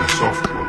and software.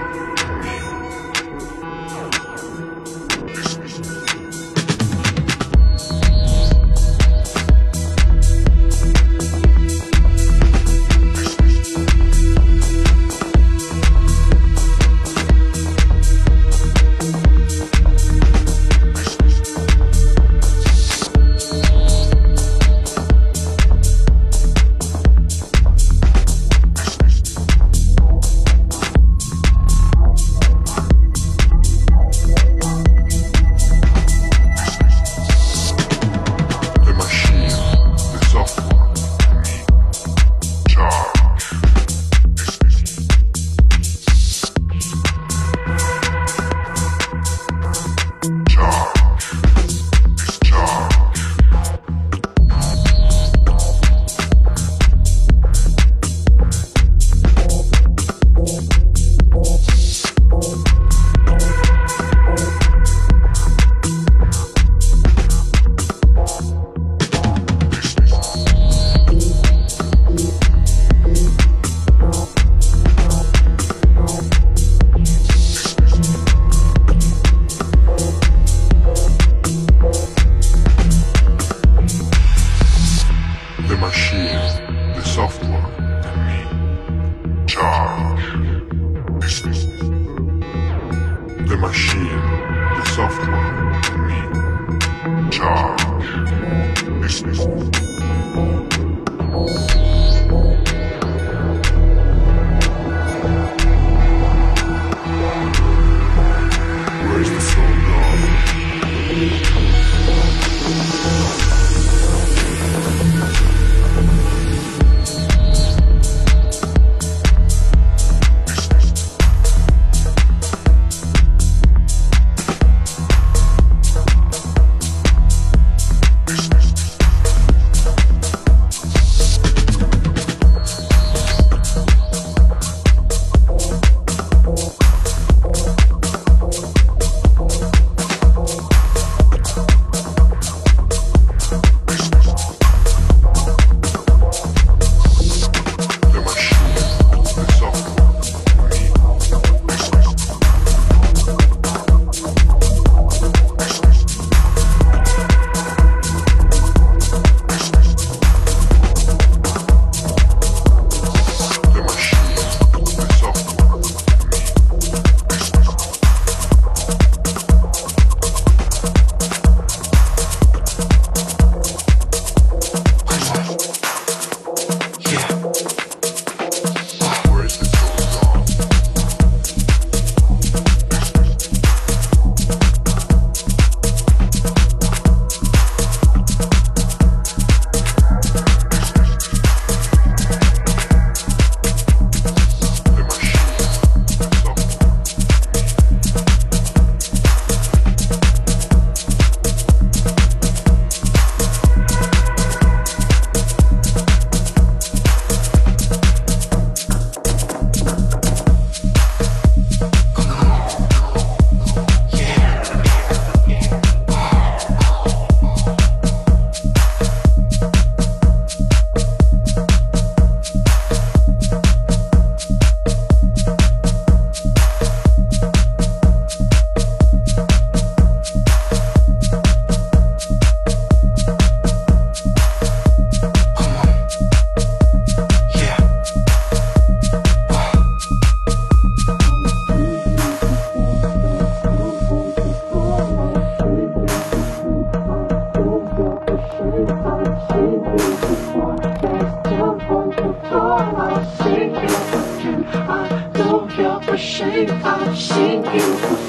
Ashamed. You